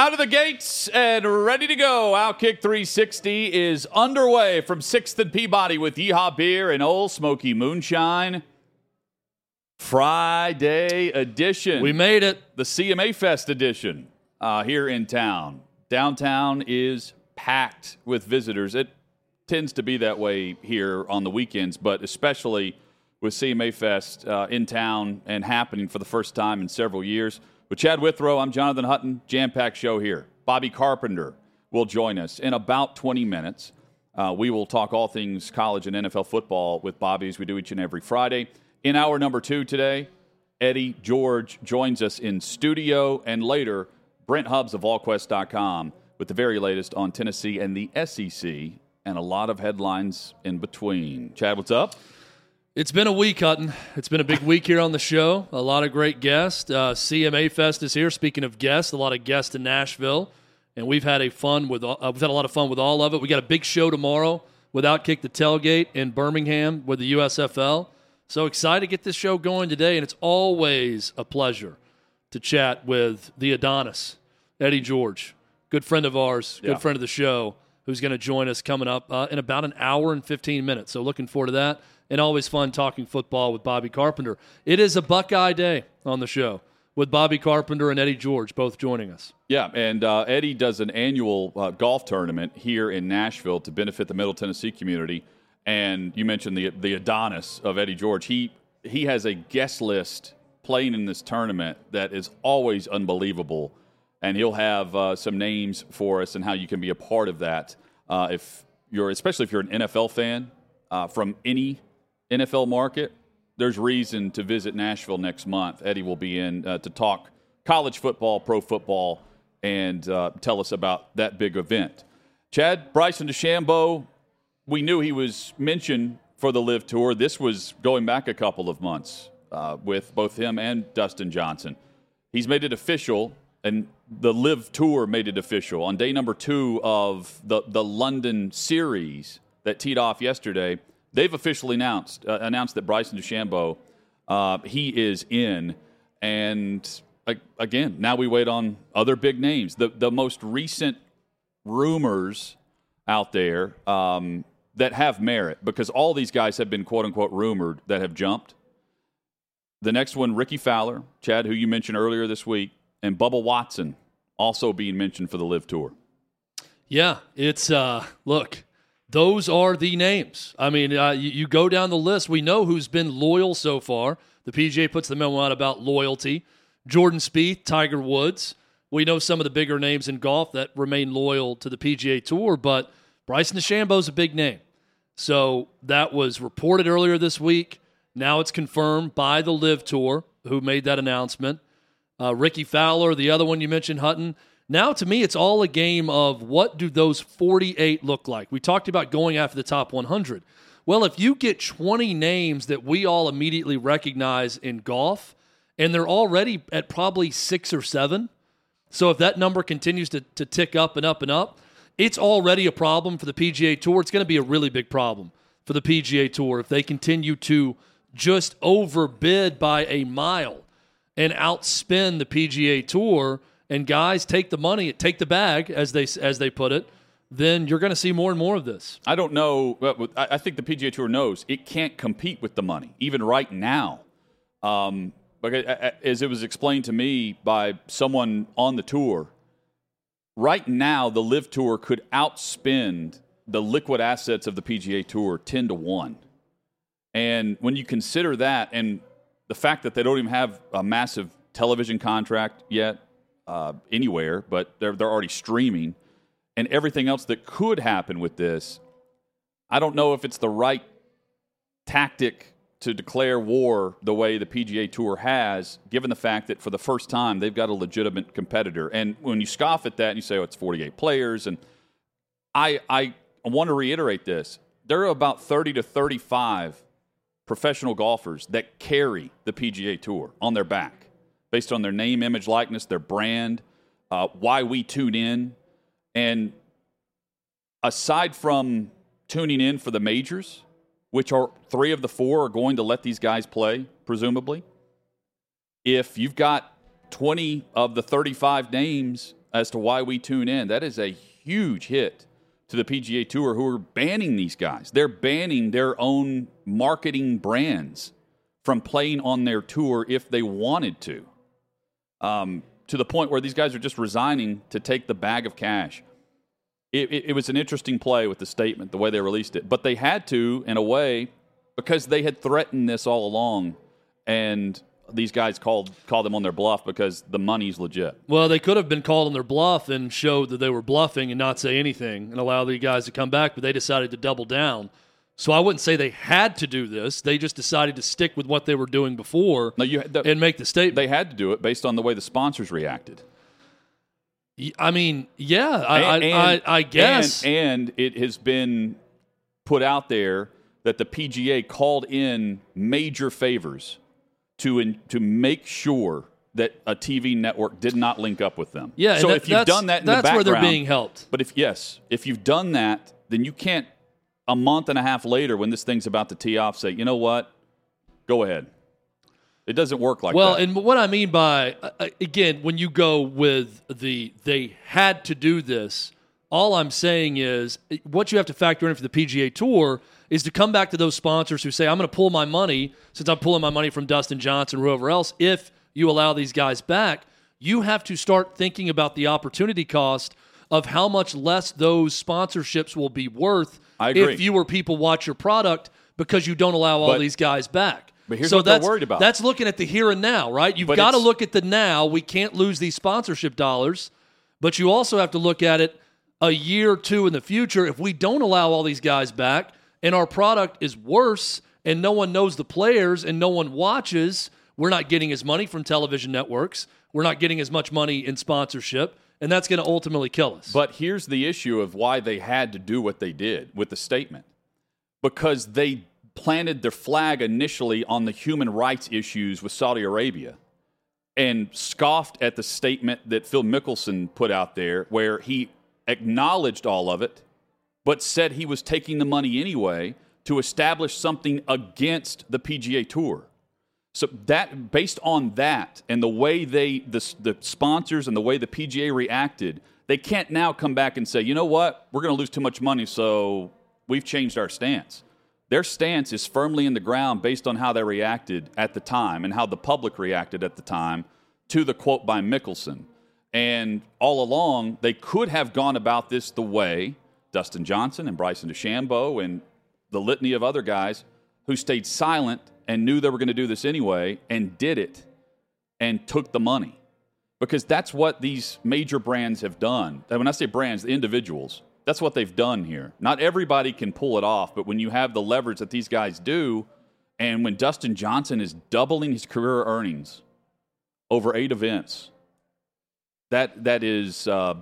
Out of the gates and ready to go. Outkick 360 is underway from 6th and Peabody with Yeehaw Beer and Ole Smoky Moonshine. Friday edition. We made it. The CMA Fest edition uh, here in town. Downtown is packed with visitors. It tends to be that way here on the weekends, but especially with CMA Fest uh, in town and happening for the first time in several years. With Chad Withrow, I'm Jonathan Hutton. Jam packed show here. Bobby Carpenter will join us in about 20 minutes. Uh, we will talk all things college and NFL football with Bobby as we do each and every Friday. In hour number two today, Eddie George joins us in studio, and later, Brent Hubbs of VolQuest.com with the very latest on Tennessee and the SEC, and a lot of headlines in between. Chad, what's up? It's been a week, Hutton. It's been a big week here on the show. A lot of great guests. Uh, CMA Fest is here. Speaking of guests, a lot of guests in Nashville, and we've had a fun with. Uh, we've had a lot of fun with all of it. We got a big show tomorrow with Outkick the Tailgate in Birmingham with the USFL. So excited to get this show going today, and it's always a pleasure to chat with the Adonis, Eddie George, good friend of ours, good Yeah. friend of the show, who's going to join us coming up uh, in about an hour and 15 minutes. So looking forward to that, and always fun talking football with Bobby Carpenter. It is a Buckeye day on the show with Bobby Carpenter and Eddie George both joining us. Yeah, and uh, Eddie does an annual uh, golf tournament here in Nashville to benefit the Middle Tennessee community. And you mentioned the the Adonis of Eddie George. He he has a guest list playing in this tournament that is always unbelievable, and he'll have uh, some names for us and how you can be a part of that. Uh, if you're especially if you're an NFL fan uh, from any NFL market, there's reason to visit Nashville next month. Eddie will be in uh, to talk college football, pro football, and uh, tell us about that big event. Chad Bryson DeChambeau, we knew he was mentioned for the LIV Tour. This was going back a couple of months uh, with both him and Dustin Johnson. He's made it official, and the LIV Tour made it official on day number two of the the London series that teed off yesterday. They've officially announced uh, announced that Bryson DeChambeau uh, he is in, and again, now we wait on other big names. The the most recent rumors out there um, that have merit because all these guys have been quote unquote rumored that have jumped. The next one, Rickie Fowler, Chad, who you mentioned earlier this week, and Bubba Watson also being mentioned for the LIV Tour. Yeah, it's uh, look, those are the names. I mean, uh, you, you go down the list. We know who's been loyal so far. The PGA puts the memo out about loyalty. Jordan Spieth, Tiger Woods. We know some of the bigger names in golf that remain loyal to the PGA Tour, but Bryson DeChambeau's a big name. So that was reported earlier this week. Now it's confirmed by the LIV Tour, who made that announcement. Uh, Rickie Fowler, the other one you mentioned, Hutton. Now, to me, it's all a game of what do those 48 look like? We talked about going after the top 100. Well, if you get 20 names that we all immediately recognize in golf, and they're already at probably six or seven, so if that number continues to, to tick up and up and up, it's already a problem for the PGA Tour. It's going to be a really big problem for the PGA Tour if they continue to just overbid by a mile and outspend the PGA Tour. And guys take the money, take the bag, as they as they put it. Then you're going to see more and more of this. I don't know. I think the PGA Tour knows it can't compete with the money, even right now. Um, as it was explained to me by someone on the tour, right now the LIV Tour could outspend the liquid assets of the PGA Tour ten to one. And when you consider that, and the fact that they don't even have a massive television contract yet uh, anywhere, but they're they're already streaming, and everything else that could happen with this, I don't know if it's the right tactic to declare war the way the PGA Tour has, given the fact that for the first time they've got a legitimate competitor. And when you scoff at that and you say, "Oh, it's 48 players," and I I want to reiterate this: there are about 30 to 35 professional golfers that carry the PGA Tour on their back, based on their name, image, likeness, their brand, uh, why we tune in, and aside from tuning in for the majors which are three of the four are going to let these guys play, presumably. If you've got 20 of the 35 names as to why we tune in, that is a huge hit to the PGA Tour who are banning these guys. They're banning their own marketing brands from playing on their tour if they wanted to. Um, to the point where these guys are just resigning to take the bag of cash it, it, it, was an interesting play with the statement, the way they released it. But they had to, in a way, because they had threatened this all along, and these guys called called them on their bluff because the money's legit. Well, they could have been called on their bluff and showed that they were bluffing and not say anything and allow the guys to come back, but they decided to double down. So I wouldn't say they had to do this. They just decided to stick with what they were doing before no, you, the, and make the statement. They had to do it based on the way the sponsors reacted. I mean, yeah, I, and, I, I, I, guess. And, and it has been put out there that the PGA called in major favors to in, to make sure that a TV network did not link up with them. Yeah. So that, if you've done that in that's the background, where they're being helped. But if yes, if you've done that, then you can't a month and a half later when this thing's about to tee off say, you know what, go ahead. It doesn't work like well, that. Well, and what I mean by uh, uh, again, when you go with the they had to do this, all I'm saying is what you have to factor in for the PGA Tour is to come back to those sponsors who say, I'm going to pull my money since I'm pulling my money from Dustin Johnson or whoever else. If you allow these guys back, you have to start thinking about the opportunity cost of how much less those sponsorships will be worth if fewer people watch your product because you don't allow all but, these guys back. But here's so what that's, they're worried about. That's looking at the here and now, right? You've got to look at the now. We can't lose these sponsorship dollars, but you also have to look at it a year or two in the future. If we don't allow all these guys back and our product is worse and no one knows the players and no one watches, we're not getting as money from television networks. We're not getting as much money in sponsorship, and that's going to ultimately kill us. But here's the issue of why they had to do what they did with the statement because they planted their flag initially on the human rights issues with Saudi Arabia and scoffed at the statement that Phil Mickelson put out there, where he acknowledged all of it, but said he was taking the money anyway to establish something against the PGA Tour. So that, based on that, and the way they, the, the sponsors and the way the PGA reacted, they can't now come back and say, you know what, we're going to lose too much money, so we've changed our stance. Their stance is firmly in the ground based on how they reacted at the time and how the public reacted at the time to the quote by Mickelson. And all along, they could have gone about this the way Dustin Johnson and Bryson DeChambeau and the litany of other guys who stayed silent and knew they were going to do this anyway and did it and took the money. Because that's what these major brands have done. When I say brands, the individuals, that's what they've done here. Not everybody can pull it off, but when you have the leverage that these guys do, and when Dustin Johnson is doubling his career earnings over eight events, that that is uh,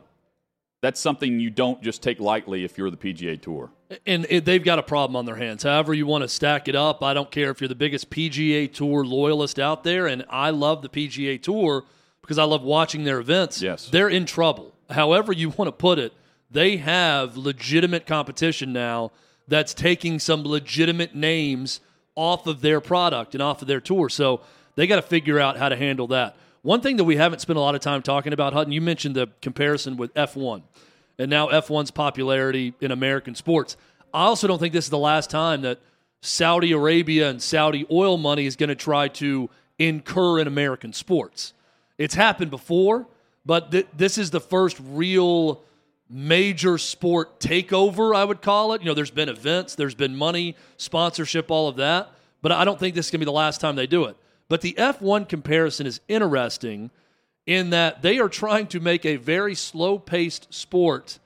that's something you don't just take lightly if you're the PGA Tour. And they've got a problem on their hands. However, you want to stack it up. I don't care if you're the biggest PGA Tour loyalist out there, and I love the PGA Tour because I love watching their events. Yes, they're in trouble. However, you want to put it they have legitimate competition now that's taking some legitimate names off of their product and off of their tour. So they got to figure out how to handle that. One thing that we haven't spent a lot of time talking about, Hutton, you mentioned the comparison with F1 and now F1's popularity in American sports. I also don't think this is the last time that Saudi Arabia and Saudi oil money is going to try to incur in American sports. It's happened before, but th- this is the first real major sport takeover, I would call it. You know, there's been events, there's been money, sponsorship, all of that. But I don't think this is going to be the last time they do it. But the F1 comparison is interesting in that they are trying to make a very slow paced sport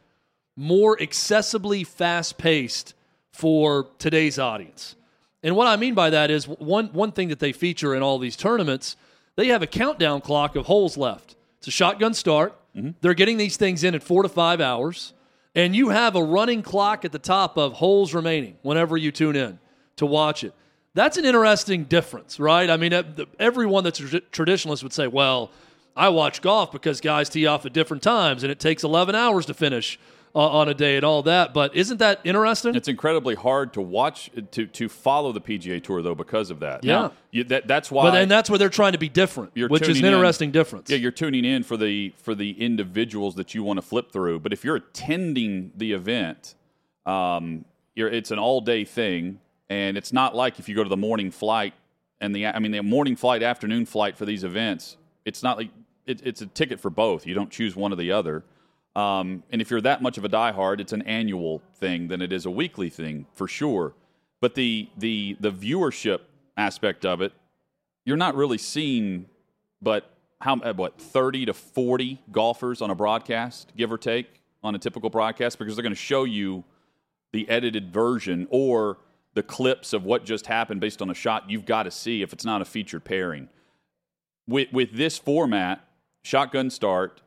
more accessibly fast paced for today's audience. And what I mean by that is one one thing that they feature in all these tournaments, they have a countdown clock of holes left. It's a shotgun start. Mm-hmm. They're getting these things in at four to five hours, and you have a running clock at the top of holes remaining whenever you tune in to watch it. That's an interesting difference, right? I mean, everyone that's a traditionalist would say, well, I watch golf because guys tee off at different times and it takes 11 hours to finish uh, on a day and all that. But isn't that interesting? It's incredibly hard to watch to to follow the PGA Tour though because of that. Yeah, now, you, that, that's why. But and that's where they're trying to be different, which is an interesting in, difference. Yeah, you're tuning in for the for the individuals that you want to flip through. But if you're attending the event, um, it's an all day thing, and it's not like if you go to the morning flight and the I mean the morning flight, afternoon flight for these events. It's not like it, it's a ticket for both. You don't choose one or the other. Um, and if you're that much of a diehard, it's an annual thing than it is a weekly thing for sure. But the the the viewership aspect of it, you're not really seeing, but how what thirty to forty golfers on a broadcast, give or take, on a typical broadcast, because they're going to show you the edited version or the clips of what just happened based on a shot you've got to see if it's not a featured pairing. With with this format, shotgun start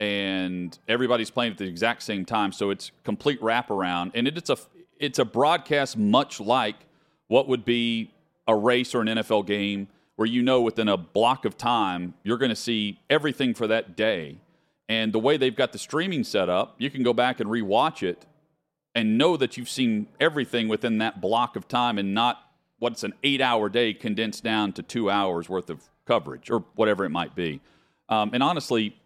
and everybody's playing at the exact same time. So it's complete wraparound, and it, it's a it's a broadcast much like what would be a race or an NFL game, where you know within a block of time you're going to see everything for that day. And the way they've got the streaming set up, you can go back and rewatch it and know that you've seen everything within that block of time and not what's an eight hour day condensed down to two hours worth of coverage or whatever it might be. Um, and honestly,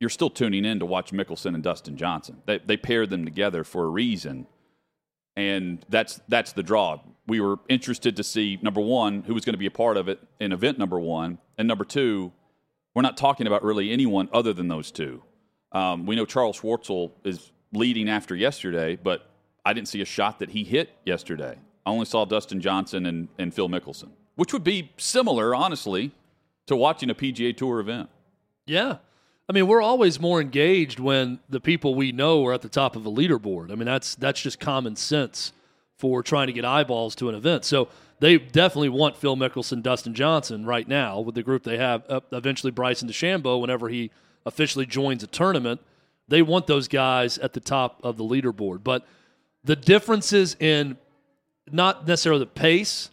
you're still tuning in to watch Mickelson and Dustin Johnson. They, they paired them together for a reason, and that's that's the draw. We were interested to see number one who was going to be a part of it in event number one, and number two, we're not talking about really anyone other than those two. Um, we know Charl Schwartzel is leading after yesterday, but I didn't see a shot that he hit yesterday. I only saw Dustin Johnson and, and Phil Mickelson, which would be similar, honestly, to watching a PGA Tour event. Yeah. I mean, we're always more engaged when the people we know are at the top of a leaderboard. I mean, that's that's just common sense for trying to get eyeballs to an event. So they definitely want Phil Mickelson, Dustin Johnson right now with the group they have. Uh, eventually, Bryson DeChambeau, whenever he officially joins a tournament, they want those guys at the top of the leaderboard. But the differences in not necessarily the pace,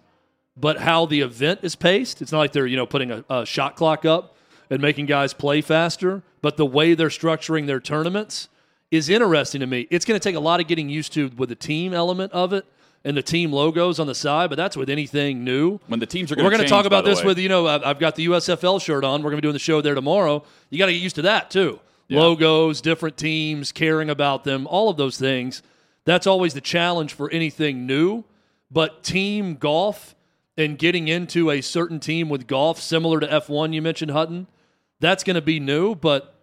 but how the event is paced. It's not like they're you know putting a, a shot clock up and making guys play faster, but the way they're structuring their tournaments is interesting to me. It's going to take a lot of getting used to with the team element of it and the team logos on the side, but that's with anything new. When the teams are going We're going to talk about this way. with, you know, I've got the USFL shirt on. We're going to be doing the show there tomorrow. You got to get used to that too. Yeah. Logos, different teams, caring about them, all of those things. That's always the challenge for anything new. But team golf and getting into a certain team with golf, similar to F1, you mentioned Hutton – that's going to be new, but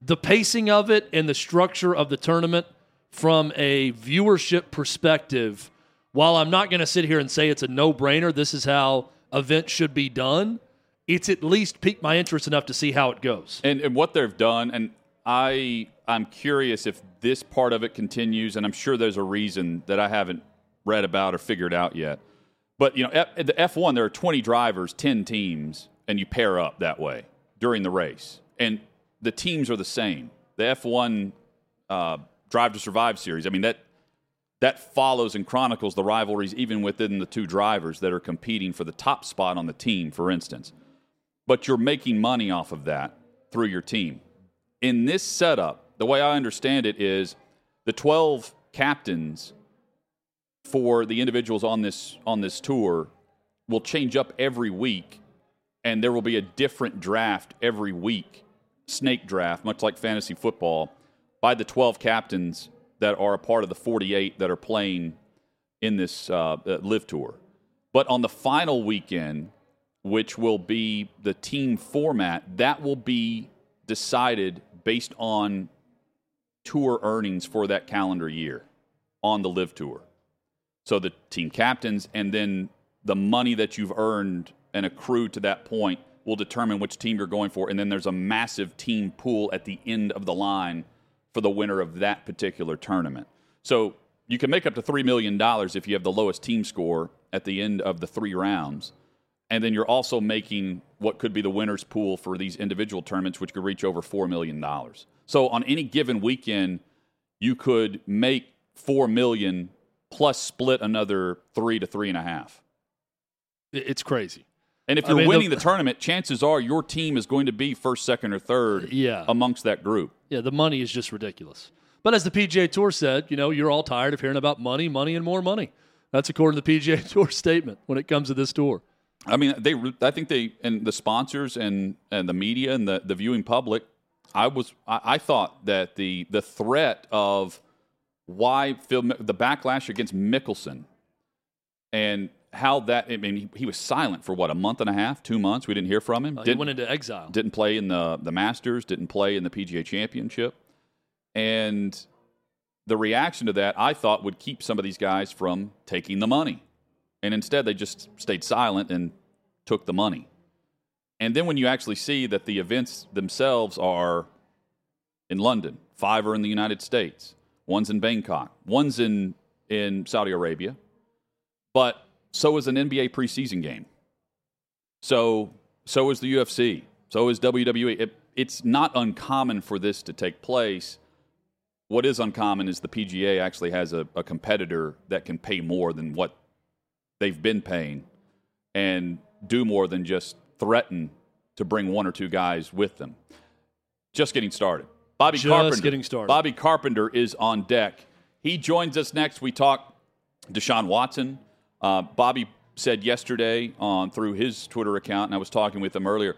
the pacing of it and the structure of the tournament from a viewership perspective, while I'm not going to sit here and say it's a no brainer, this is how events should be done, it's at least piqued my interest enough to see how it goes. And, and what they've done, and I I'm curious if this part of it continues, and I'm sure there's a reason that I haven't read about or figured out yet. But you know, F, the F1 there are 20 drivers, 10 teams, and you pair up that way during the race, and the teams are the same. The F1 uh, Drive to Survive series. I mean that that follows and chronicles the rivalries even within the two drivers that are competing for the top spot on the team, for instance. But you're making money off of that through your team. In this setup, the way I understand it is the 12 captains for the individuals on this on this tour will change up every week and there will be a different draft every week, snake draft, much like fantasy football, by the 12 captains that are a part of the 48 that are playing in this uh, uh, LIV tour. But on the final weekend, which will be the team format, that will be decided based on tour earnings for that calendar year on the LIV tour. So the team captains and then the money that you've earned and accrue to that point will determine which team you're going for. And then there's a massive team pool at the end of the line for the winner of that particular tournament. So you can make up to $3 million if you have the lowest team score at the end of the three rounds. And then you're also making what could be the winner's pool for these individual tournaments, which could reach over $4 million. So on any given weekend, you could make 4 million plus split another three to three and a half. It's crazy. And if you're mean, winning the- the, tournament, chances are your team is going to be first, second, or third Yeah. amongst that group. Yeah, the money is just ridiculous. But as the PGA Tour said, you know, you're all tired of hearing about money, money, and more money. That's according to the PGA Tour statement when it comes to this tour. I mean, they. I think they and the sponsors and and the media and the the viewing public. I was. I, I thought that the the threat of why Phil the backlash against Mickelson and how that. I mean, he, he was silent for what a month and a half, two months. We didn't hear from him. Uh, he Didn't- went into exile. didn't play in the the Masters, didn't play in the PGA Championship, and the reaction to that I thought would keep some of these guys from taking the money, and instead they just stayed silent and took the money. And then when you actually see that the events themselves are in London, five are in the United States, one's in Bangkok, one's in in Saudi Arabia, but so is an NBA preseason game. So so is the UFC. So is WWE. It, it's not uncommon for this to take place. What is uncommon is the PGA actually has a, a competitor that can pay more than what they've been paying and do more than just threaten to bring one or two guys with them. Just getting started. Bobby Just Carpenter. getting started. Bobby Carpenter is on deck. He joins us next. We talk Deshaun Watson. Uh, Bobby said yesterday on through his Twitter account, and I was talking with him earlier.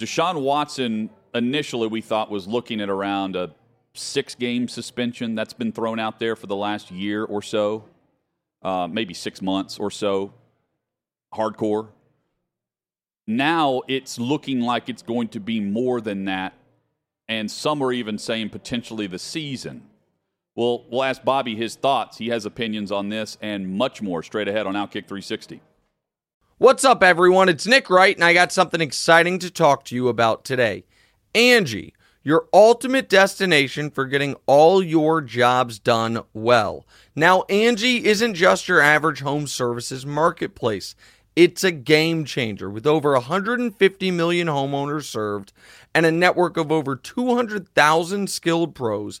Deshaun Watson initially we thought was looking at around a six game suspension that's been thrown out there for the last year or so, uh, maybe six months or so. Hardcore. Now it's looking like it's going to be more than that, and some are even saying potentially the season. Well, we'll ask Bobby his thoughts. He has opinions on this and much more straight ahead on Outkick 360. What's up, everyone? It's Nick Wright, and I got something exciting to talk to you about today. Angi, your ultimate destination for getting all your jobs done well. Now, Angi isn't just your average home services marketplace. It's a game changer with over 150 million homeowners served and a network of over 200,000 skilled pros.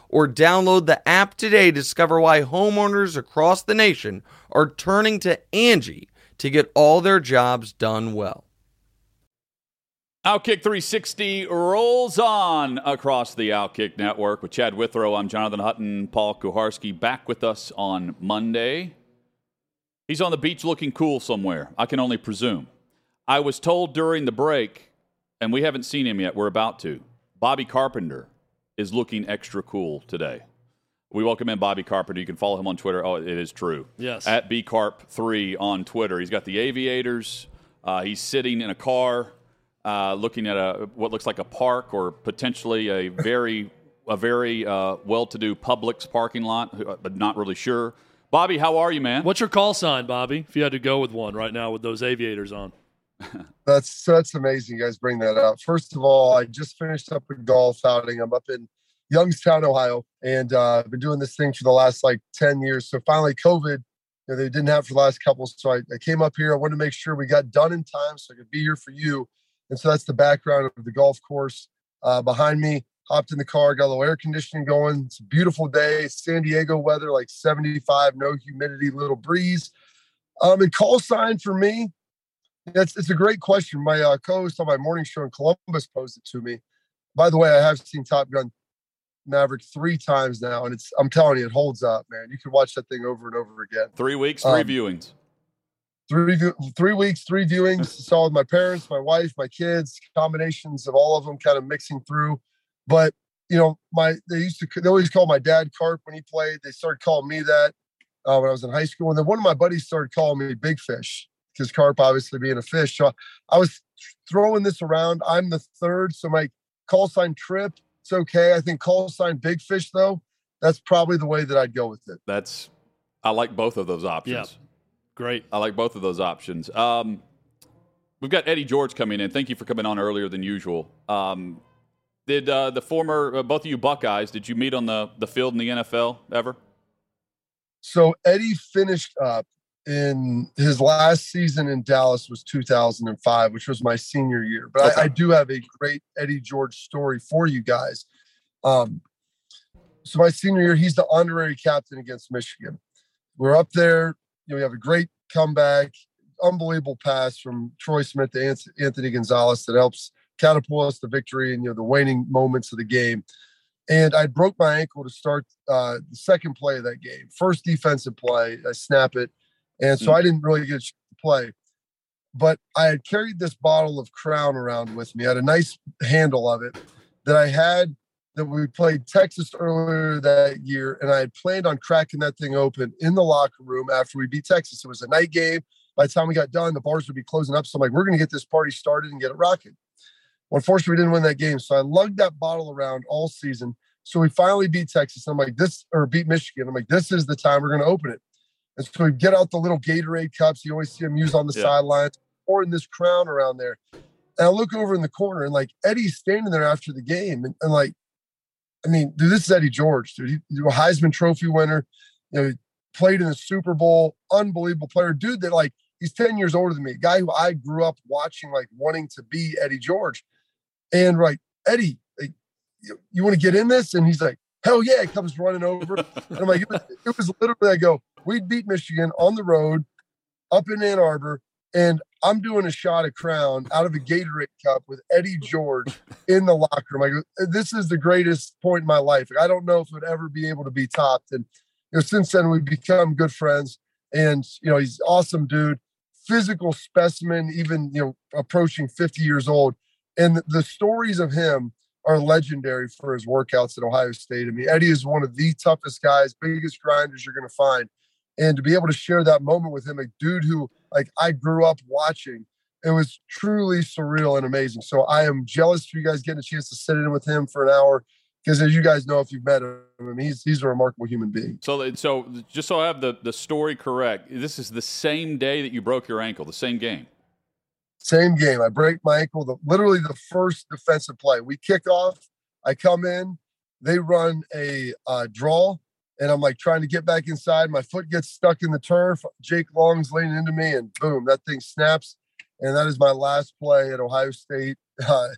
or download the app today to discover why homeowners across the nation are turning to Angi to get all their jobs done well. Outkick 360 rolls on across the Outkick network with Chad Withrow. I'm Jonathan Hutton, Paul Kuharsky back with us on Monday. He's on the beach looking cool somewhere, I can only presume. I was told during the break, and we haven't seen him yet, we're about to. Bobby Carpenter is looking extra cool today. We welcome in Bobby Carpenter. You can follow him on Twitter. Oh, it is true. Yes. At bcarp3 on Twitter. He's got the aviators. Uh, he's sitting in a car uh, looking at a what looks like a park or potentially a very a very uh, well-to-do Publix parking lot, uh, but not really sure. Bobby, how are you, man? What's your call sign, Bobby? If you had to go with one right now with those aviators on. That's that's amazing. You guys bring that up. First of all, I just finished up a golf outing. I'm up in Youngstown, Ohio, and uh, I've been doing this thing for the last like ten years. So finally, COVID, you know, they didn't have for the last couple. So I, I came up here. I wanted to make sure we got done in time so I could be here for you. And so that's the background of the golf course uh, behind me. Hopped in the car, got a little air conditioning going. It's a beautiful day. San Diego weather, like 75, no humidity, little breeze. Um, and call sign for me, it's, it's a great question. My uh, co-host on my morning show in Columbus posed it to me. By the way, I have seen Top Gun Maverick three times now, and it's I'm telling you, it holds up, man. You can watch that thing over and over again. Three weeks, three um, viewings. Three three weeks, three viewings. saw with my parents, my wife, my kids, combinations of all of them, kind of mixing through. But you know, my they used to they always call my dad Carp when he played. They started calling me that uh, when I was in high school, and then one of my buddies started calling me Big Fish because carp obviously being a fish. So I was throwing this around. I'm the third, so my call sign Trip it's okay. I think call sign Big Fish though. That's probably the way that I'd go with it. That's I like both of those options. Yeah. Great. I like both of those options. Um, we've got Eddie George coming in. Thank you for coming on earlier than usual. Um, did uh, the former uh, both of you Buckeyes? Did you meet on the the field in the NFL ever? So Eddie finished up in his last season in Dallas was 2005, which was my senior year. But okay. I, I, do have a great Eddie George story for you guys. Um, so my senior year, he's the honorary captain against Michigan. We're up there. You know, we have a great comeback, unbelievable pass from Troy Smith to Anthony Gonzalez that helps catapult us to victory and you know the waning moments of the game. And I broke my ankle to start uh, the second play of that game. First defensive play, I snap it and so mm-hmm. I didn't really get to play. But I had carried this bottle of Crown around with me. I had a nice handle of it that I had that we played Texas earlier that year, and I had planned on cracking that thing open in the locker room after we beat Texas. It was a night game. By the time we got done, the bars would be closing up. So I'm like, we're going to get this party started and get it rocking. Well, unfortunately, we didn't win that game. So I lugged that bottle around all season. So we finally beat Texas. I'm like, this, or beat Michigan. I'm like, this is the time we're going to open it. And so we get out the little Gatorade cups. You always see them use on the yeah. sidelines, pouring this crown around there. And I look over in the corner and like Eddie's standing there after the game. And, and like, I mean, dude, this is Eddie George, dude. He, he a Heisman Trophy winner, you know, played in the Super Bowl, unbelievable player. Dude that like he's 10 years older than me, guy who I grew up watching, like wanting to be Eddie George. And like, Eddie, like, you, you want to get in this? And he's like, hell yeah, comes running over. and I'm like, it was, it was literally, I go, we'd beat Michigan on the road up in Ann Arbor. And I'm doing a shot of Crown out of a Gatorade cup with Eddie George in the locker room. I go, this is the greatest point in my life. I don't know if it would ever be able to be topped. And you know, since then we've become good friends. And you know, he's awesome dude, physical specimen, even you know, approaching 50 years old. And the stories of him are legendary for his workouts at Ohio State. I mean, Eddie is one of the toughest guys, biggest grinders you're going to find and to be able to share that moment with him, a dude who like I grew up watching, it was truly surreal and amazing. So I am jealous for you guys getting a chance to sit in with him for an hour because as you guys know, if you've met him, I mean, he's he's a remarkable human being. So, uh, so just so I have the the story correct, this is the same day that you broke your ankle, the same game. Same game. I break my ankle. The, literally the first defensive play. We kick off. I come in. They run a uh, draw and I'm like trying to get back inside. My foot gets stuck in the turf. Jake Long's leaning into me, and boom, that thing snaps. And that is my last play at Ohio State. Uh,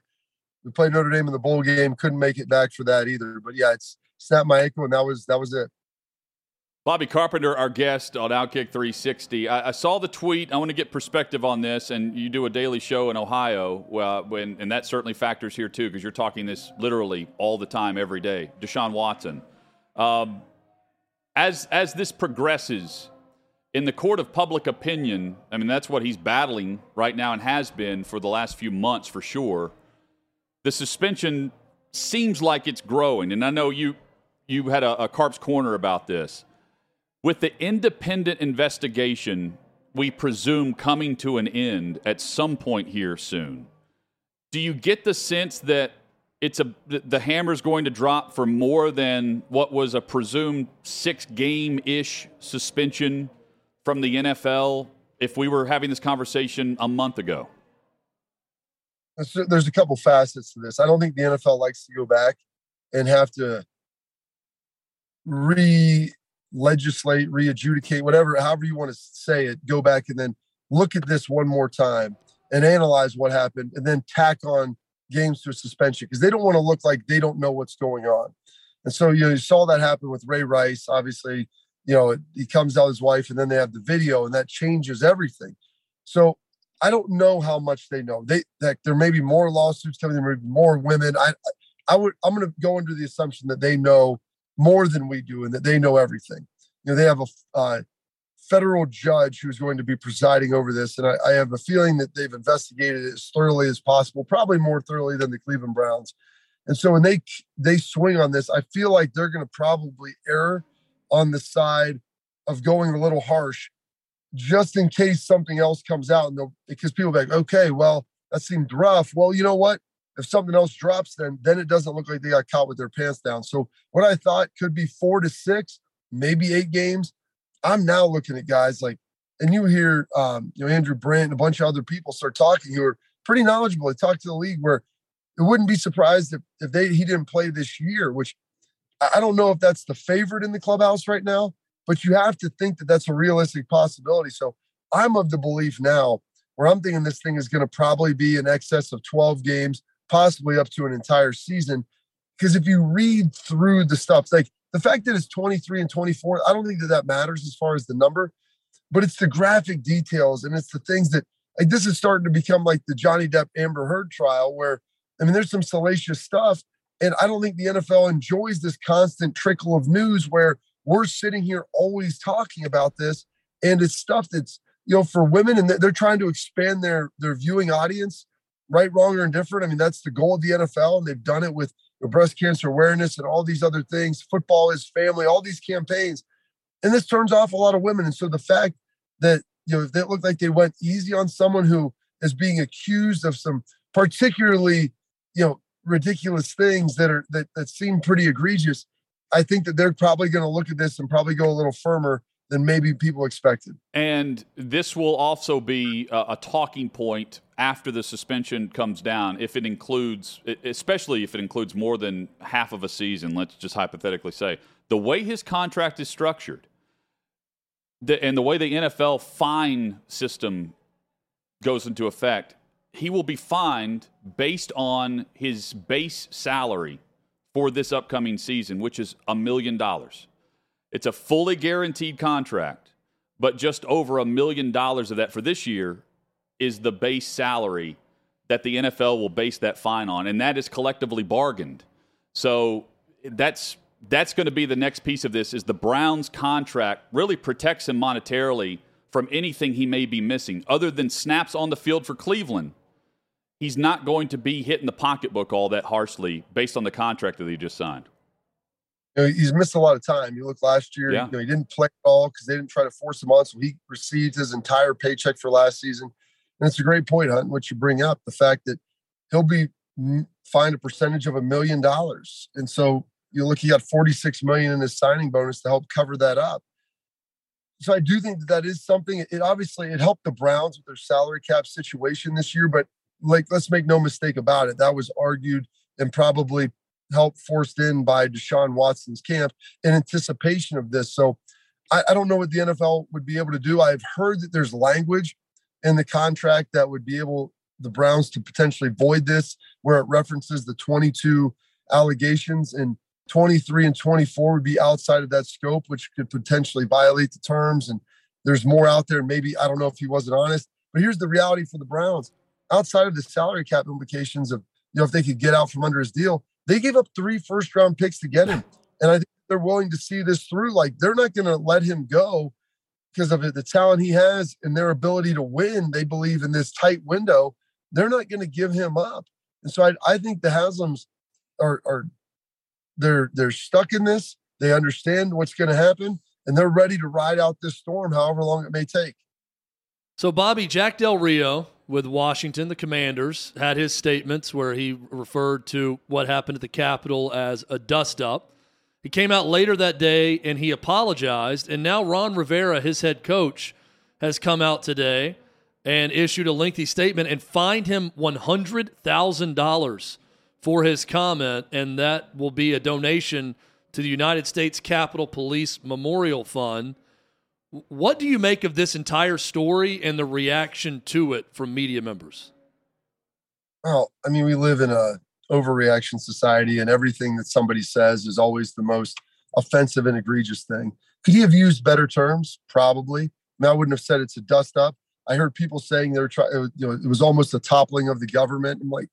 we played Notre Dame in the bowl game. Couldn't make it back for that either. But yeah, it's snapped my ankle, and that was that was it. Bobby Carpenter, our guest on Outkick 360. I, I, saw the tweet. I want to get perspective on this. And you do a daily show in Ohio, uh, when, and that certainly factors here too, because you're talking this literally all the time, every day. Deshaun Watson. Um, as as this progresses in the court of public opinion, I mean that's what he's battling right now and has been for the last few months for sure. The suspension seems like it's growing, and I know you you had a, a Carp's corner about this. With the independent investigation, we presume coming to an end at some point here soon. Do you get the sense that it's a the hammer's going to drop for more than what was a presumed six game ish suspension from the NFL if we were having this conversation a month ago? There's a couple facets to this. I don't think the NFL likes to go back and have to re legislate, re adjudicate, whatever, however you want to say it, go back and then look at this one more time and analyze what happened and then tack on games to a suspension because they don't want to look like they don't know what's going on. And so you, know, you saw that happen with Ray Rice. Obviously, you know, he comes out his wife and then they have the video and that changes everything. So I don't know how much they know. They that there may be more lawsuits coming, there may be more women. I I would I'm going to go under the assumption that they know more than we do and that they know everything. You know, they have a uh, federal judge who's going to be presiding over this, and I, I have a feeling that they've investigated it as thoroughly as possible, probably more thoroughly than the Cleveland Browns. And so when they they swing on this, I feel like they're going to probably err on the side of going a little harsh, just in case something else comes out. And because people be like, okay, well, that seemed rough. Well, you know what? If something else drops, then then it doesn't look like they got caught with their pants down. So what I thought could be four to six, maybe eight games. I'm now looking at guys like, and you hear, um, you know, Andrew Brandt and a bunch of other people start talking who are pretty knowledgeable. They talk to the league where it wouldn't be surprised if, if they he didn't play this year, which I don't know if that's the favorite in the clubhouse right now, but you have to think that that's a realistic possibility. So I'm of the belief now where I'm thinking this thing is going to probably be in excess of 12 games, possibly up to an entire season. Because if you read through the stuff, like the fact that it's 23 and 24, I don't think that that matters as far as the number, but it's the graphic details and it's the things that like this is starting to become like the Johnny Depp Amber Heard trial where I mean, there's some salacious stuff. And I don't think the NFL enjoys this constant trickle of news where we're sitting here always talking about this. And it's stuff that's, you know, for women and they're trying to expand their their viewing audience, right, wrong, or indifferent. I mean, that's the goal of the NFL. And they've done it with breast cancer awareness and all these other things. Football is family, all these campaigns. And this turns off a lot of women. And so the fact that, you know, if they look like they went easy on someone who is being accused of some particularly you know ridiculous things that are that, that seem pretty egregious i think that they're probably going to look at this and probably go a little firmer than maybe people expected and this will also be a, a talking point after the suspension comes down if it includes especially if it includes more than half of a season let's just hypothetically say the way his contract is structured the, and the way the NFL fine system goes into effect he will be fined based on his base salary for this upcoming season, which is a million dollars. It's a fully guaranteed contract, but just over a million dollars of that for this year is the base salary that the NFL will base that fine on, and that is collectively bargained. So that's that's going to be the next piece of this is the Browns contract really protects him monetarily from anything he may be missing other than snaps on the field for Cleveland he's not going to be hitting the pocketbook all that harshly based on the contract that he just signed. You know, he's missed a lot of time. You look last year, yeah. you know, he didn't play at all because they didn't try to force him on. So he received his entire paycheck for last season. And it's a great point, Hunt, what you bring up the fact that he'll be fined a percentage of a million dollars. And so you look, he got 46 million in his signing bonus to help cover that up. So I do think that that is something. It obviously it helped the Browns with their salary cap situation this year, but like let's make no mistake about it, that was argued and probably helped forced in by Deshaun Watson's camp in anticipation of this. So I, I, don't know what the NFL would be able to do. I've heard that there's language in the contract that would be able the Browns to potentially void this, where it references the 22 allegations and 23 and 24 would be outside of that scope, which could potentially violate the terms. And there's more out there. Maybe I don't know if he wasn't honest, but here's the reality for the Browns outside of the salary cap implications of you know if they could get out from under his deal, they gave up three first round picks to get him, and I think they're willing to see this through. Like they're not going to let him go because of the talent he has and their ability to win. They believe in this tight window. They're not going to give him up, and so I, I think the Haslams are are they're they're stuck in this. They understand what's going to happen, and they're ready to ride out this storm, however long it may take. So, Bobby Jack Del Rio with Washington, the Commanders, had his statements where he referred to what happened at the Capitol as a dust up. He came out later that day and he apologized. And now Ron Rivera, his head coach, has come out today and issued a lengthy statement and fined him $100,000 for his comment. And that will be a donation to the United States Capitol Police Memorial Fund. What do you make of this entire story and the reaction to it from media members? Well, I mean, we live in a overreaction society, and everything that somebody says is always the most offensive and egregious thing. Could he have used better terms? Probably. I, mean, I wouldn't have said it's a dust up. I heard people saying they were trying. Uh, you know, it was almost a toppling of the government. I'm like,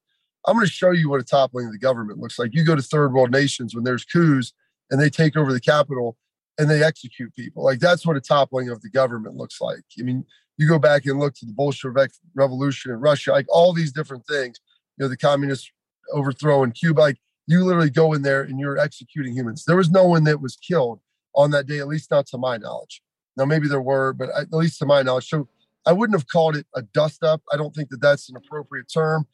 I'm going to show you what a toppling of the government looks like. You go to third world nations when there's coups and they take over the capital and they execute people. Like that's what a toppling of the government looks like. I mean, you go back and look to the Bolshevik Revolution in Russia, like all these different things. You know, the communist overthrow in Cuba. Like you literally go in there and you're executing humans. There was no one that was killed on that day, at least not to my knowledge. Now maybe there were, but at least to my knowledge. So I wouldn't have called it a dust up. I don't think that that's an appropriate term.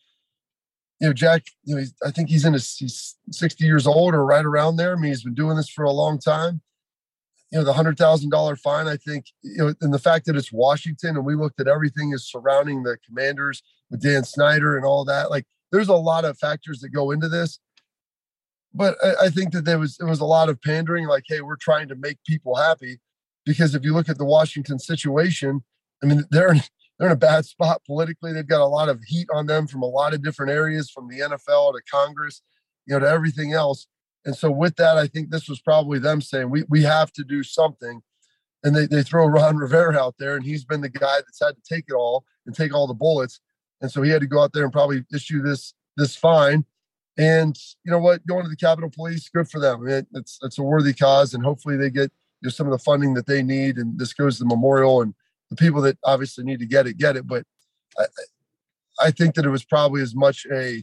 You know, Jack. You know, I think he's in his he's 60 years old or right around there. I mean, he's been doing this for a long time you know the hundred thousand dollar fine. I think you know, and the fact that it's Washington, and we looked at everything is surrounding the Commanders with Dan Snyder and all that. Like, there's a lot of factors that go into this. But I, I think that there was it was a lot of pandering. Like, hey, we're trying to make people happy, because if you look at the Washington situation, I mean, they're they're in a bad spot politically. They've got a lot of heat on them from a lot of different areas, from the NFL to Congress, you know, to everything else. And so with that, I think this was probably them saying we we have to do something. And they, they throw Ron Rivera out there, and he's been the guy that's had to take it all and take all the bullets. And so he had to go out there and probably issue this this fine. And you know what? Going to the Capitol Police, good for them. I mean, it's it's a worthy cause, and hopefully they get you know, some of the funding that they need. And this goes to the memorial and the people that obviously need to get it, get it. But I, I think that it was probably as much a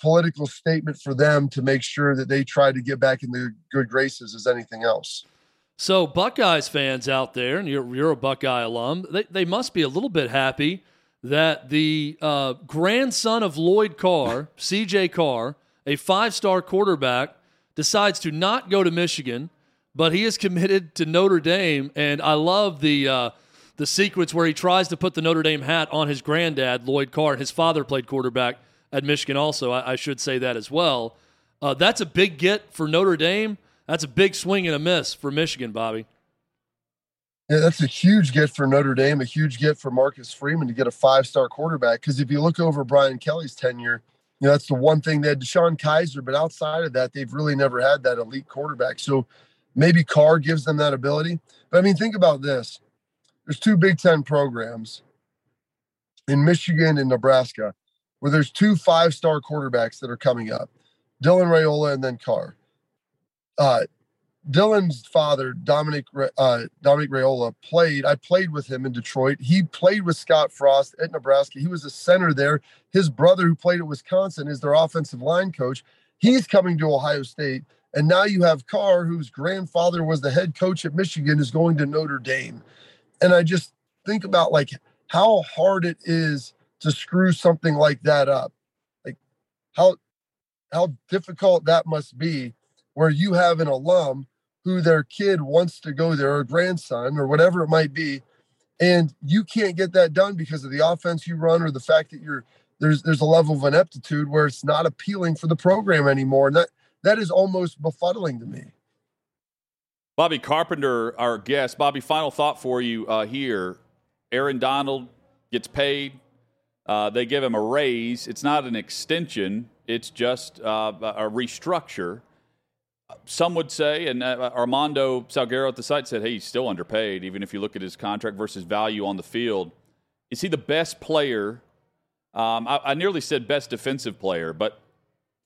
political statement for them to make sure that they try to get back in the good graces as anything else. So, Buckeyes fans out there, and you're, you're a Buckeye alum, they, they must be a little bit happy that the uh, grandson of Lloyd Carr, CJ Carr, a five star quarterback, decides to not go to Michigan, but he is committed to Notre Dame. And I love the. Uh, the sequence where he tries to put the Notre Dame hat on his granddad, Lloyd Carr. His father played quarterback at Michigan, also. I, I should say that as well. Uh, that's a big get for Notre Dame. That's a big swing and a miss for Michigan, Bobby. Yeah, that's a huge get for Notre Dame, a huge get for Marcus Freeman to get a five star quarterback. Because if you look over Brian Kelly's tenure, you know, that's the one thing they had DeShone Kizer, but outside of that, they've really never had that elite quarterback. So maybe Carr gives them that ability. But I mean, think about this there's two Big Ten programs in Michigan and Nebraska where there's two five star quarterbacks that are coming up Dylan Raiola and then Carr. Uh, Dylan's father, Dominic uh, Dominic Raiola, played. I played with him in Detroit. He played with Scott Frost at Nebraska. He was a center there. His brother, who played at Wisconsin, is their offensive line coach. He's coming to Ohio State. And now you have Carr, whose grandfather was the head coach at Michigan, is going to Notre Dame. And I just think about like how hard it is to screw something like that up. Like how how difficult that must be where you have an alum who their kid wants to go there or grandson or whatever it might be and you can't get that done because of the offense you run or the fact that you're there's there's a level of ineptitude where it's not appealing for the program anymore and that that is almost befuddling to me. Bobby carpenter our guest. Bobby final thought for you uh, here. Aaron donald gets paid uh, they give him a raise. It's not an extension, it's just uh, a restructure. Some would say, and uh, Armando Salguero at the site said, hey, he's still underpaid, even if you look at his contract versus value on the field. Is he the best player? Um, I, I, nearly said best defensive player, but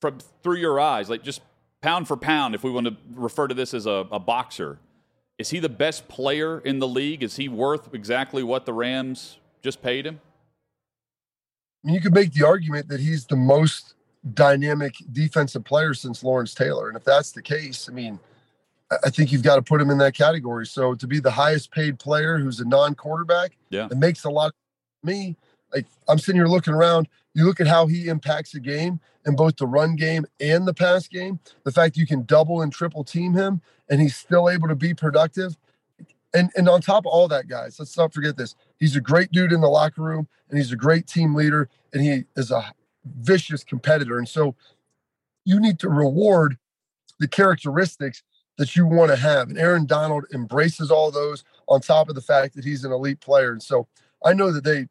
from through your eyes, like just pound for pound, if we want to refer to this as a, a boxer, is he the best player in the league? Is he worth exactly what the Rams just paid him? I mean, you could make the argument that he's the most dynamic defensive player since Lawrence Taylor. And if that's the case, I mean, I think you've got to put him in that category. So to be the highest paid player who's a non-quarterback, yeah, it makes a lot of me. Like I'm sitting here looking around. You look at how he impacts the game in both the run game and the pass game. The fact you can double and triple team him and he's still able to be productive. And and on top of all that, guys, let's not forget this. He's a great dude in the locker room, and he's a great team leader, and he is a vicious competitor. And so you need to reward the characteristics that you want to have. And Aaron Donald embraces all those on top of the fact that he's an elite player. And so I know that they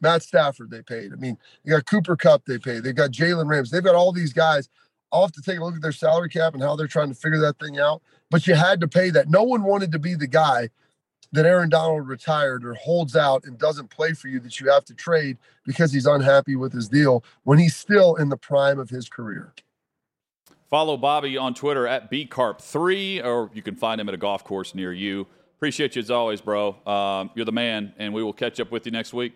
Matt Stafford they paid. I mean, they got Cooper Kupp, they paid. They got Jalen Rams. They've got all these guys. I'll have to take a look at their salary cap and how they're trying to figure that thing out but you had to pay that. No one wanted to be the guy that Aaron Donald retired or holds out and doesn't play for you that you have to trade because he's unhappy with his deal when he's still in the prime of his career. Follow Bobby on Twitter at bcarp3, or you can find him at a golf course near you. Appreciate you as always, bro. Um, you're the man, and we will catch up with you next week.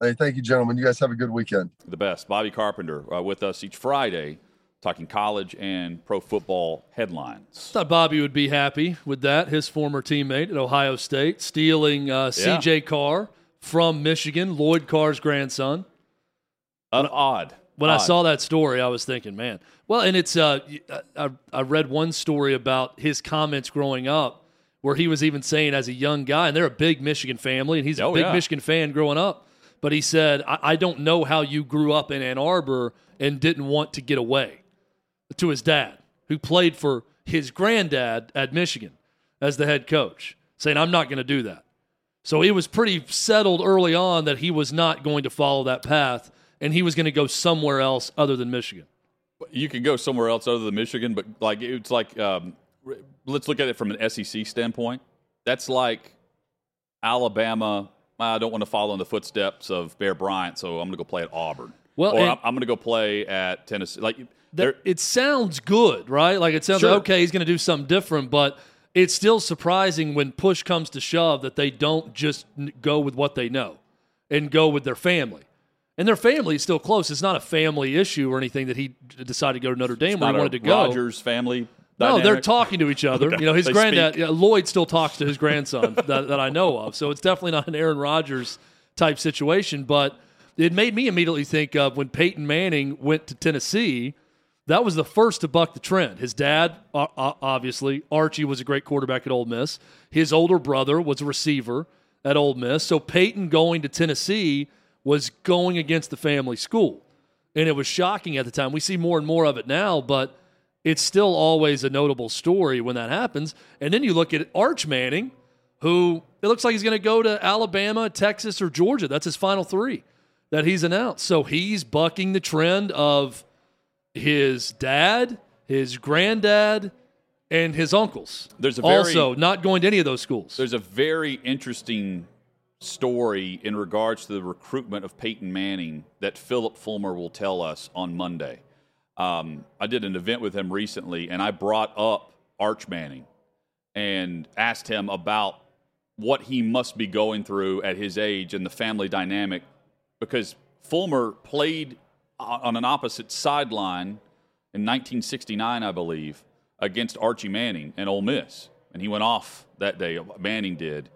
Hey, thank you, gentlemen. You guys have a good weekend. The best. Bobby Carpenter uh, with us each Friday talking college and pro football headlines. I thought Bobby would be happy with that. His former teammate at Ohio State stealing uh, C.J. Carr from Michigan, Lloyd Carr's grandson. Uh, odd. When odd. I saw that story, I was thinking, man. Well, and it's uh, I, I read one story about his comments growing up, where he was even saying as a young guy, and they're a big Michigan family, and he's oh, a big yeah. Michigan fan growing up. But he said, I, I don't know how you grew up in Ann Arbor and didn't want to get away to his dad, who played for his granddad at Michigan as the head coach, saying, I'm not going to do that. So it was pretty settled early on that he was not going to follow that path and he was going to go somewhere else other than Michigan. You could go somewhere else other than Michigan, but like it's like um, let's look at it from an SEC standpoint. That's like Alabama. I don't want to follow in the footsteps of Bear Bryant, so I'm going to go play at Auburn. Well, or I'm, I'm going to go play at Tennessee. Like that, it sounds good, right? Like it sounds sure. like, okay, he's going to do something different, but it's still surprising when push comes to shove that they don't just go with what they know and go with their family. And their family is still close. It's not a family issue or anything that he decided to go to Notre Dame where he wanted to go. Rodgers family. Dynamic. No, they're talking to each other. okay. You know, his they granddad yeah, Lloyd still talks to his grandson that, that I know of. So it's definitely not an Aaron Rodgers type situation. But it made me immediately think of when Peyton Manning went to Tennessee that was the first to buck the trend. His dad, obviously, Archie was a great quarterback at Ole Miss. His older brother was a receiver at Ole Miss. So Peyton going to Tennessee was going against the family school. And it was shocking at the time. We see more and more of it now, but it's still always a notable story when that happens. And then you look at Arch Manning, who it looks like he's going to go to Alabama, Texas, or Georgia. That's his final three that he's announced. So he's bucking the trend of his dad, his granddad, and his uncles. There's a very, also not going to any of those schools. There's a very interesting story in regards to the recruitment of Peyton Manning that Phillip Fulmer will tell us on Monday. Um, I did an event with him recently, and I brought up Arch Manning and asked him about what he must be going through at his age and the family dynamic because Fulmer played on an opposite sideline in 1969, I believe, against Archie Manning and Ole Miss. And he went off that day, Manning did,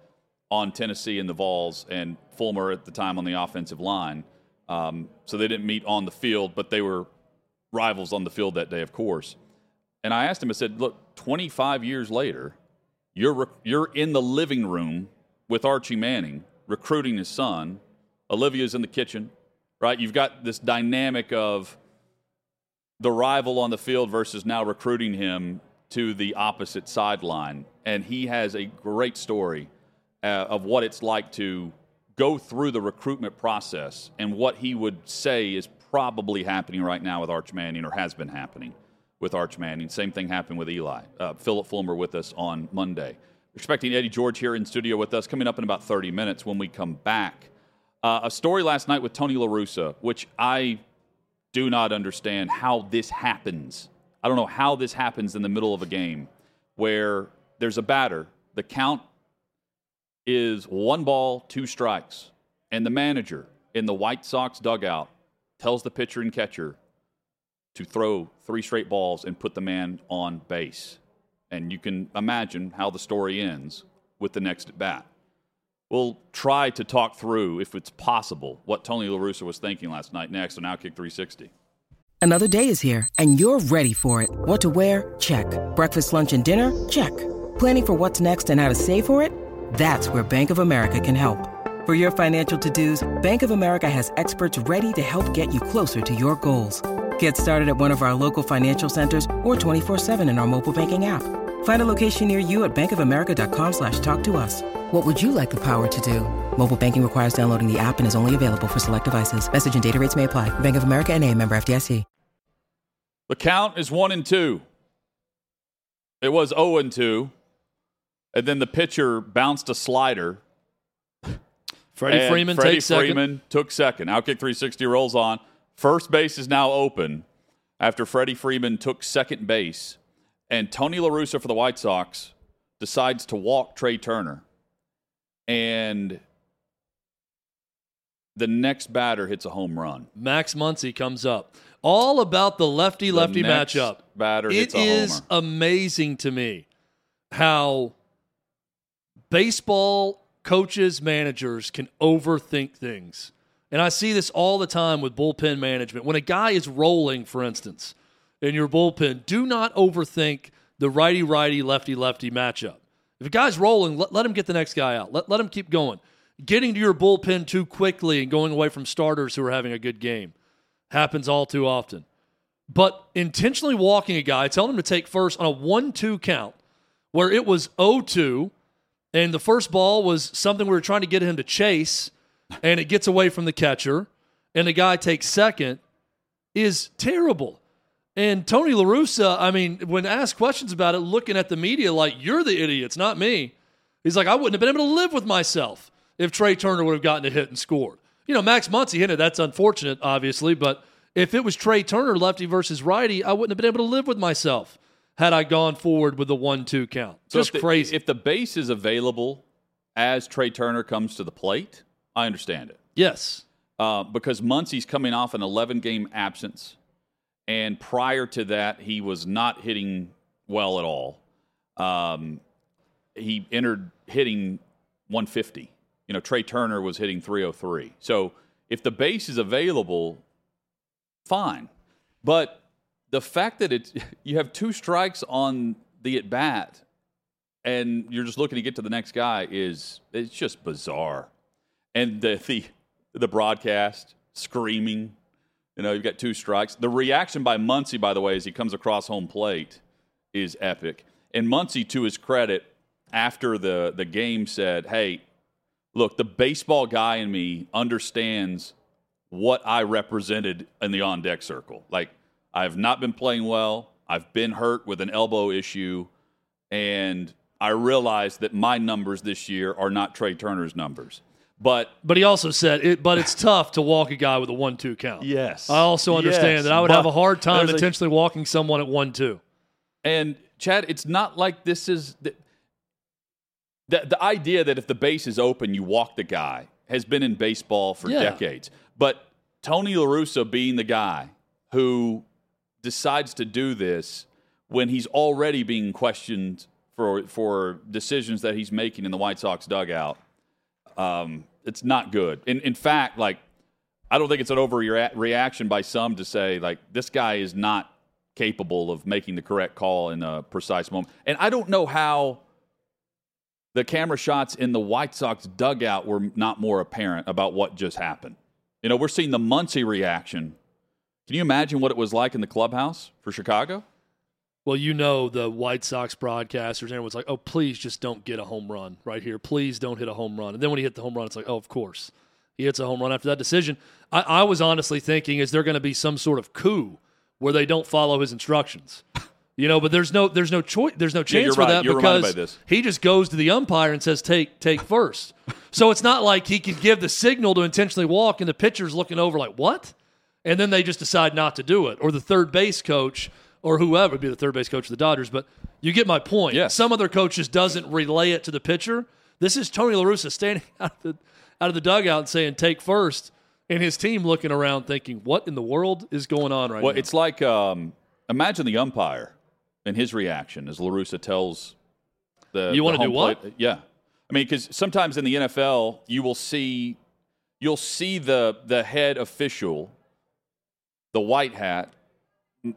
on Tennessee and the Vols and Fulmer at the time on the offensive line. Um, so they didn't meet on the field, but they were rivals on the field that day, of course. And I asked him, I said, look, 25 years later, you're, you're in the living room with Archie Manning recruiting his son. Olivia's in the kitchen right? You've got this dynamic of the rival on the field versus now recruiting him to the opposite sideline. And he has a great story uh, of what it's like to go through the recruitment process and what he would say is probably happening right now with Arch Manning or has been happening with Arch Manning. Same thing happened with Eli. Uh, Phillip Fulmer with us on Monday. Expecting Eddie George here in studio with us coming up in about 30 minutes when we come back. Uh, a story last night with Tony La Russa, which I do not understand how this happens. I don't know how this happens in the middle of a game where there's a batter. The count is one ball, two strikes. And the manager in the White Sox dugout tells the pitcher and catcher to throw three straight balls and put the man on base. And you can imagine how the story ends with the next at bat. We'll try to talk through, if it's possible, what Tony La Russa was thinking last night next on Outkick 360. Another day is here, and you're ready for it. What to wear? Check. Breakfast, lunch, and dinner? Check. Planning for what's next and how to save for it? That's where Bank of America can help. For your financial to-dos, Bank of America has experts ready to help get you closer to your goals. Get started at one of our local financial centers or 24-7 in our mobile banking app. Find a location near you at bankofamerica.com slash talk to us. What would you like the power to do? Mobile banking requires downloading the app and is only available for select devices. Message and data rates may apply. Bank of America and a member FDIC. The count is one and two. It was 0 and 2 and then the pitcher bounced a slider. Freddie Freeman Freddie takes second. Freeman took second. Outkick 360 rolls on. First base is now open after Freddie Freeman took second base, and Tony La Russa for the White Sox decides to walk Trea Turner, and the next batter hits a home run. Max Muncy comes up. All about the lefty lefty matchup. batter It hits a is amazing to me how baseball coaches, managers can overthink things. And I see this all the time with bullpen management. When a guy is rolling, for instance, in your bullpen, do not overthink the righty righty, lefty lefty matchup. If a guy's rolling, let, let him get the next guy out. Let, let him keep going. Getting to your bullpen too quickly and going away from starters who are having a good game happens all too often. But intentionally walking a guy, telling him to take first on a 1 2 count where it was 0 2, and the first ball was something we were trying to get him to chase, and it gets away from the catcher, and the guy takes second, is terrible. And Tony La Russa, I mean, when asked questions about it, looking at the media like, you're the idiots, not me. He's like, I wouldn't have been able to live with myself if Trea Turner would have gotten a hit and scored. You know, Max Muncy hit it. That's unfortunate, obviously, but if it was Trea Turner, lefty versus righty, I wouldn't have been able to live with myself had I gone forward with the one-two count. So Just if the, crazy. If the base is available as Trea Turner comes to the plate, I understand it. yes. uh, because Muncy's coming off an 11 game absence. And prior to that, he was not hitting well at all. Um, he entered hitting 150. You know, Trea Turner was hitting 303. So if the base is available, fine. But the fact that it's, you have two strikes on the at bat and you're just looking to get to the next guy is it's just bizarre. And the the the broadcast screaming, you know, you've got two strikes. The reaction by Muncy, by the way, as he comes across home plate, is epic. And Muncy, to his credit, after the the game said, "Hey, look, the baseball guy in me understands what I represented in the on deck circle. Like I have not been playing well. I've been hurt with an elbow issue, and I realize that my numbers this year are not Trea Turner's numbers. But But he also said, it, but it's tough to walk a guy with a one-two count. yes, I also understand Yes, that I would have a hard time there's a- intentionally walking someone at one-two. And Chad, it's not like this is the, the the idea that if the base is open, you walk the guy has been in baseball for Yeah. decades. But Tony La Russa being the guy who decides to do this when he's already being questioned for for decisions that he's making in the White Sox dugout, um, it's not good. In in fact, like I don't think it's an overreaction by some to say like this guy is not capable of making the correct call in a precise moment. And I don't know how the camera shots in the White Sox dugout were not more apparent about what just happened. You know, we're seeing the Muncy reaction. Can you imagine what it was like in the clubhouse for Chicago? Well, you know the White Sox broadcasters, everyone's like, "Oh, please just don't get a home run right here. Please don't hit a home run." And then when he hit the home run, it's like, "Oh, of course, he hits a home run after that decision." I, I was honestly thinking, is there going to be some sort of coup where they don't follow his instructions? You know, but there's no there's no choice there's no chance you're for right. that You're because by this. he just goes to the umpire and says take take first. so it's not like he could give the signal to intentionally walk and the pitcher's looking over like what? And then they just decide not to do it. Or the third base coach or whoever would be the third base coach of the Dodgers, but you get my point. Yes. Some other coaches doesn't relay it to the pitcher. This is Tony La Russa standing out of the out of the dugout and saying take first and his team looking around thinking, What in the world is going on right Well, now? it's like um, imagine the umpire and his reaction as La Russa tells the. You want to do what? Yeah, I mean, because sometimes in the NFL you will see you'll see the the head official, the white hat,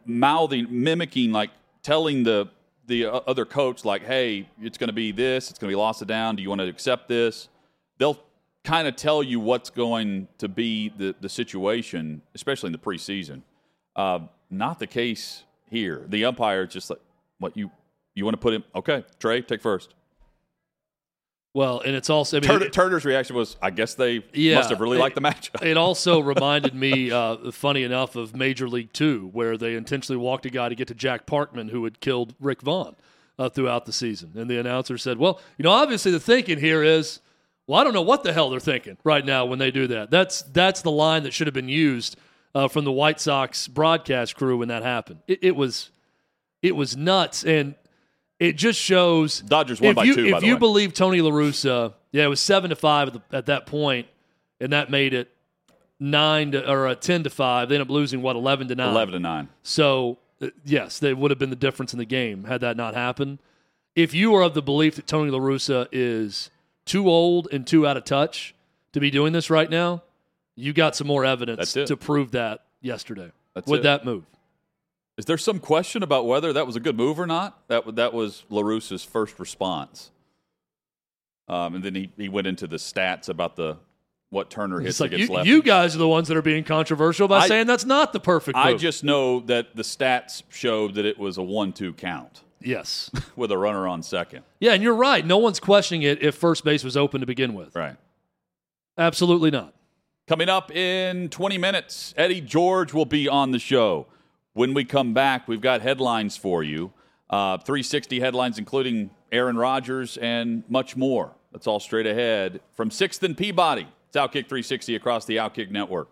mouthing, mimicking, like telling the the other coach, like, "Hey, it's going to be this. It's going to be loss of down. Do you want to accept this?" They'll kind of tell you what's going to be the the situation, especially in the preseason. Uh, not the case here. The umpire is just like, "What you you want to put him? Okay, Trea, take first. Well, and it's also I mean, Turner, it- Turner's reaction was, "I guess they Yeah, must have really it- liked the matchup." It also reminded me, uh, funny enough, of Major League Two, where they intentionally walked a guy to get to Jack Parkman, who had killed Rick Vaughn uh, throughout the season. And the announcer said, "Well, you know, obviously the thinking here is, well, I don't know what the hell they're thinking right now when they do that. That's that's the line that should have been used uh, from the White Sox broadcast crew when that happened. It, it was it was nuts, and it just shows Dodgers won if by you, two, If by the you way. believe Tony La Russa, yeah, it was seven to five at, the, at that point, and that made it nine to or uh, ten to five. They ended up losing what eleven to nine. 11 to 9. So, uh, yes, they would have been the difference in the game had that not happened. If you are of the belief that Tony La Russa is too old and too out of touch to be doing this right now, you got some more evidence to prove that yesterday That's with it. that move. Is there some question about whether that was a good move or not? That that was La Russa's first response, um, and then he, he went into the stats about the what Turner hits like against you, lefties. you guys are the ones that are being controversial by I- saying that's not the perfect move. I just know that the stats showed that it was a one-two count yes, with a runner on second. yeah, and you're right. No one's questioning it if first base was open to begin with. Right. Absolutely not. Coming up in 20 minutes, Eddie George will be on the show. When we come back, we've got headlines for you uh, 360 headlines, including Aaron Rodgers and much more. That's all straight ahead from 6th and Peabody. It's Outkick 360 across the Outkick Network.